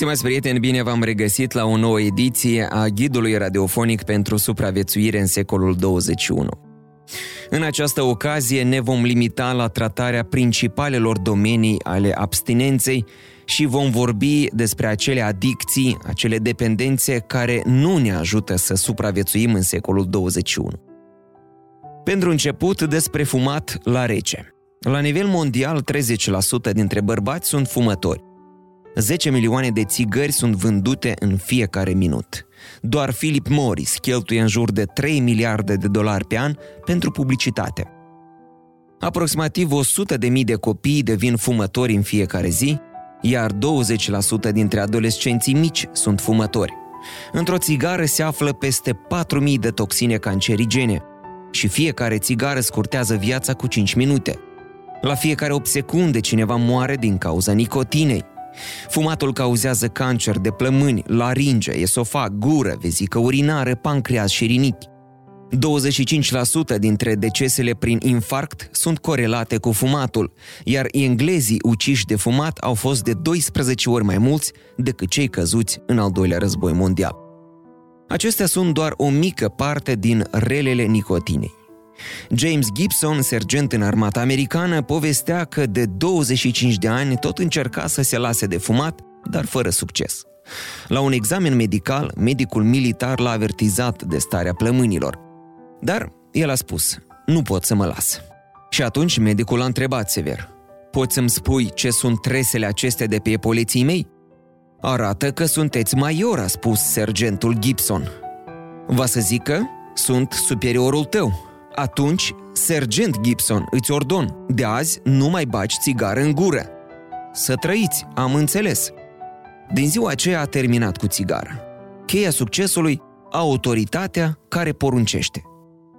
Stimați prieteni, bine v-am regăsit la o nouă ediție a Ghidului Radiofonic pentru Supraviețuire în secolul 21. În această ocazie ne vom limita la tratarea principalelor domenii ale abstinenței și vom vorbi despre acele adicții, acele dependențe care nu ne ajută să supraviețuim în secolul 21. Pentru început, despre fumat la rece. La nivel mondial, 30% dintre bărbați sunt fumători. 10 milioane de țigări sunt vândute în fiecare minut. Doar Philip Morris cheltuie în jur de 3 miliarde de dolari pe an pentru publicitate. Aproximativ 100 de mii de copii devin fumători în fiecare zi, iar 20% dintre adolescenții mici sunt fumători. Într-o țigară se află peste 4.000 de toxine cancerigene și fiecare țigară scurtează viața cu 5 minute. La fiecare 8 secunde cineva moare din cauza nicotinei. Fumatul cauzează cancer de plămâni, laringe, esofag, gură, vezică urinară, pancreas și rinichi. 25% dintre decesele prin infarct sunt corelate cu fumatul, iar englezii uciși de fumat au fost de 12 ori mai mulți decât cei căzuți în al doilea război mondial. Acestea sunt doar o mică parte din relele nicotinei. James Gibson, sergent în armata americană, povestea că de 25 de ani tot încerca să se lase de fumat, dar fără succes. La un examen medical, medicul militar l-a avertizat de starea plămânilor. Dar el a spus, nu pot să mă las. Și atunci medicul a întrebat sever, poți să-mi spui ce sunt tresele acestea de pe epoleții mei? Arată că sunteți major, a spus sergentul Gibson. Va să zică, sunt superiorul tău, atunci, sergent Gibson, îți ordon, de azi nu mai baci țigară în gură. Să trăiți, am înțeles. Din ziua aceea a terminat cu țigara. Cheia succesului, autoritatea care poruncește.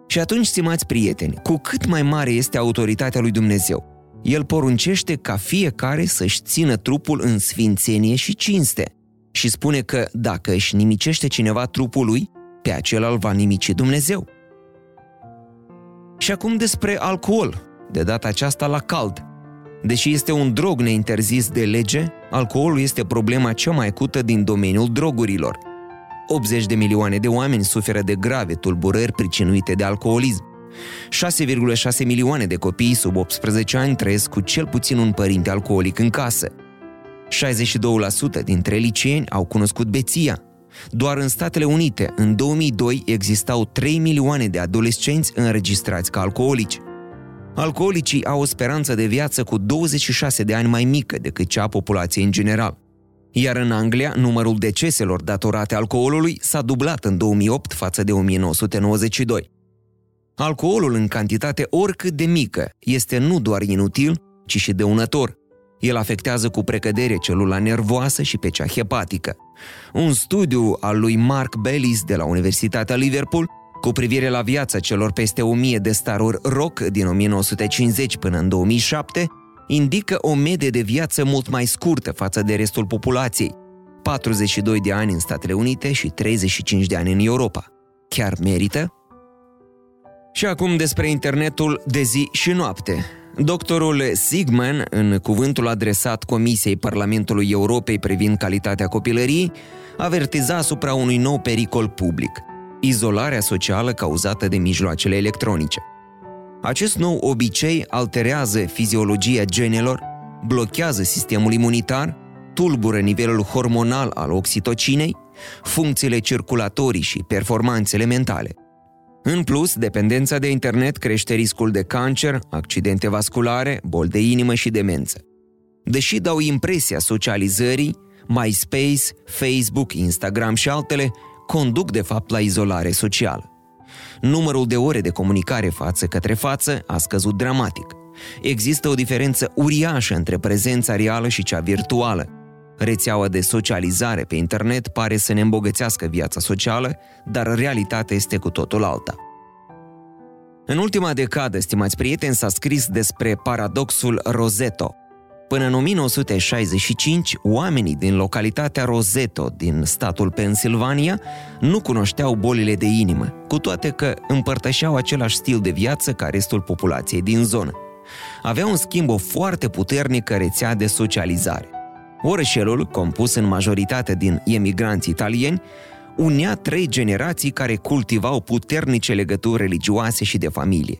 Și atunci, stimați prieteni, cu cât mai mare este autoritatea lui Dumnezeu, El poruncește ca fiecare să-și țină trupul în sfințenie și cinste. Și spune că dacă își nimicește cineva trupul lui, pe acela îl va nimici Dumnezeu. Și acum despre alcool, de data aceasta la cald. Deși este un drog neinterzis de lege, alcoolul este problema cea mai acută din domeniul drogurilor. 80 de milioane de oameni suferă de grave tulburări pricinuite de alcoolism. 6,6 milioane de copii sub 18 ani trăiesc cu cel puțin un părinte alcoolic în casă. 62% dintre liceeni au cunoscut beția, doar în Statele Unite, în 2002, existau 3 milioane de adolescenți înregistrați ca alcoolici. Alcoolicii au o speranță de viață cu 26 de ani mai mică decât cea a populației în general. Iar în Anglia, numărul deceselor datorate alcoolului s-a dublat în 2008 față de 1992. Alcoolul în cantitate oricât de mică este nu doar inutil, ci și dăunător. El afectează cu precădere celula nervoasă și pe cea hepatică. Un studiu al lui Mark Bellis de la Universitatea Liverpool cu privire la viața celor peste 1000 de staruri rock din 1950 până în 2007 indică o medie de viață mult mai scurtă față de restul populației, 42 de ani în Statele Unite și 35 de ani în Europa. Chiar merită? Și acum despre internetul de zi și noapte. Doctorul Sigman, în cuvântul adresat Comisiei Parlamentului Europei privind calitatea copilăriei, avertiza asupra unui nou pericol public, izolarea socială cauzată de mijloacele electronice. Acest nou obicei alterează fiziologia genelor, blochează sistemul imunitar, tulbură nivelul hormonal al oxitocinei, funcțiile circulatorii și performanțele mentale. În plus, dependența de internet crește riscul de cancer, accidente vasculare, boli de inimă și demență. Deși dau impresia socializării, MySpace, Facebook, Instagram și altele conduc de fapt la izolare socială. Numărul de ore de comunicare față către față a scăzut dramatic. Există o diferență uriașă între prezența reală și cea virtuală. Rețeaua de socializare pe internet pare să ne îmbogățească viața socială, dar realitatea este cu totul alta. În ultima decadă, stimați prieteni, s-a scris despre paradoxul Roseto. Până în 1965, oamenii din localitatea Roseto din statul Pennsylvania nu cunoșteau bolile de inimă, cu toate că împărtășeau același stil de viață ca restul populației din zonă. Aveau în schimb o foarte puternică rețea de socializare. Orășelul, compus în majoritate din emigranți italieni, unea trei generații care cultivau puternice legături religioase și de familie,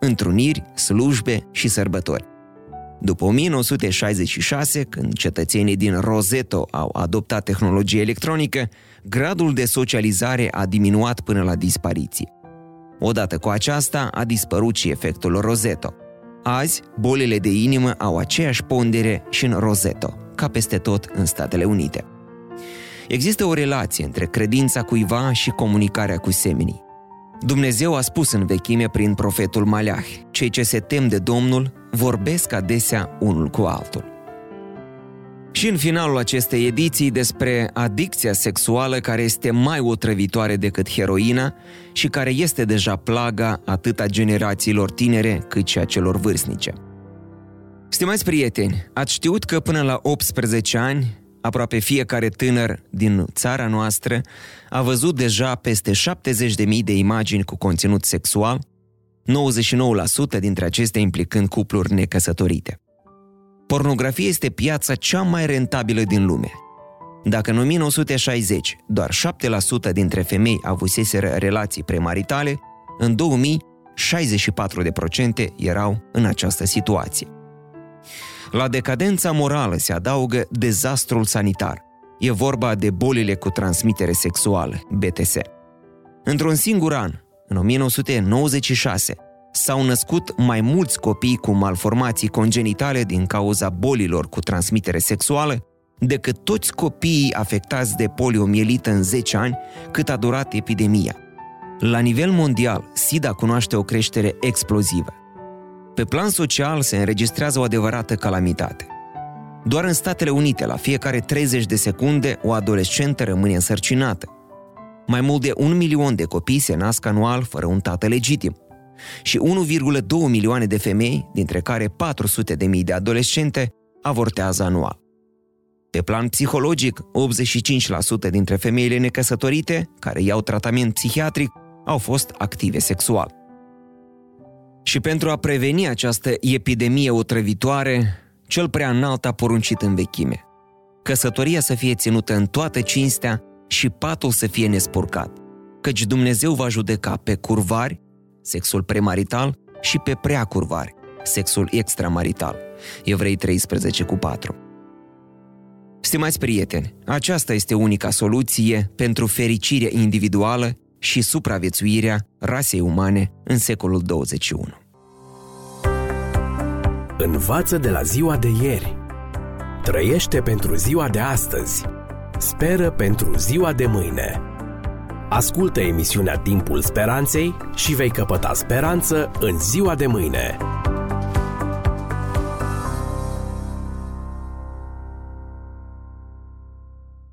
întruniri, slujbe și sărbători. După 1966, când cetățenii din Roseto au adoptat tehnologie electronică, gradul de socializare a diminuat până la dispariție. Odată cu aceasta a dispărut și efectul Roseto. Azi, bolile de inimă au aceeași pondere și în Roseto, ca peste tot în Statele Unite. Există o relație între credința cuiva și comunicarea cu semenii. Dumnezeu a spus în vechime prin profetul Maleah, cei ce se tem de Domnul vorbesc adesea unul cu altul. Și în finalul acestei ediții despre adicția sexuală care este mai otrăvitoare decât heroina și care este deja plaga atât a generațiilor tinere cât și a celor vârstnice. Stimați prieteni, ați știut că până la 18 ani aproape fiecare tânăr din țara noastră a văzut deja peste 70.000 de imagini cu conținut sexual, 99% dintre acestea implicând cupluri necăsătorite. Pornografia este piața cea mai rentabilă din lume. Dacă în 1960 doar 7% dintre femei avuseseră relații premaritale, în 2000 64% erau în această situație. La decadența morală se adaugă dezastrul sanitar. E vorba de bolile cu transmitere sexuală, BTS. Într-un singur an, în 1996, s-au născut mai mulți copii cu malformații congenitale din cauza bolilor cu transmitere sexuală decât toți copiii afectați de poliomielită în 10 ani cât a durat epidemia. La nivel mondial, SIDA cunoaște o creștere explozivă. Pe plan social se înregistrează o adevărată calamitate. Doar în Statele Unite, la fiecare 30 de secunde, o adolescentă rămâne însărcinată. Mai mult de un milion de copii se nasc anual fără un tată legitim. Și 1,2 milioane de femei, dintre care 400 de mii de adolescente, avortează anual. Pe plan psihologic, 85% dintre femeile necăsătorite, care iau tratament psihiatric, au fost active sexual. Și pentru a preveni această epidemie otrăvitoare, cel prea înalt a poruncit în vechime. Căsătoria să fie ținută în toată cinstea și patul să fie nespurcat, căci Dumnezeu va judeca pe curvari, sexul premarital, și pe prea curvari, sexul extramarital. Evrei 13 cu 4. Stimați prieteni, aceasta este unica soluție pentru fericire individuală și supraviețuirea rasei umane în secolul 21. Învață de la ziua de ieri. Trăiește pentru ziua de astăzi. Speră pentru ziua de mâine. Ascultă emisiunea Timpul Speranței și vei căpăta speranță în ziua de mâine.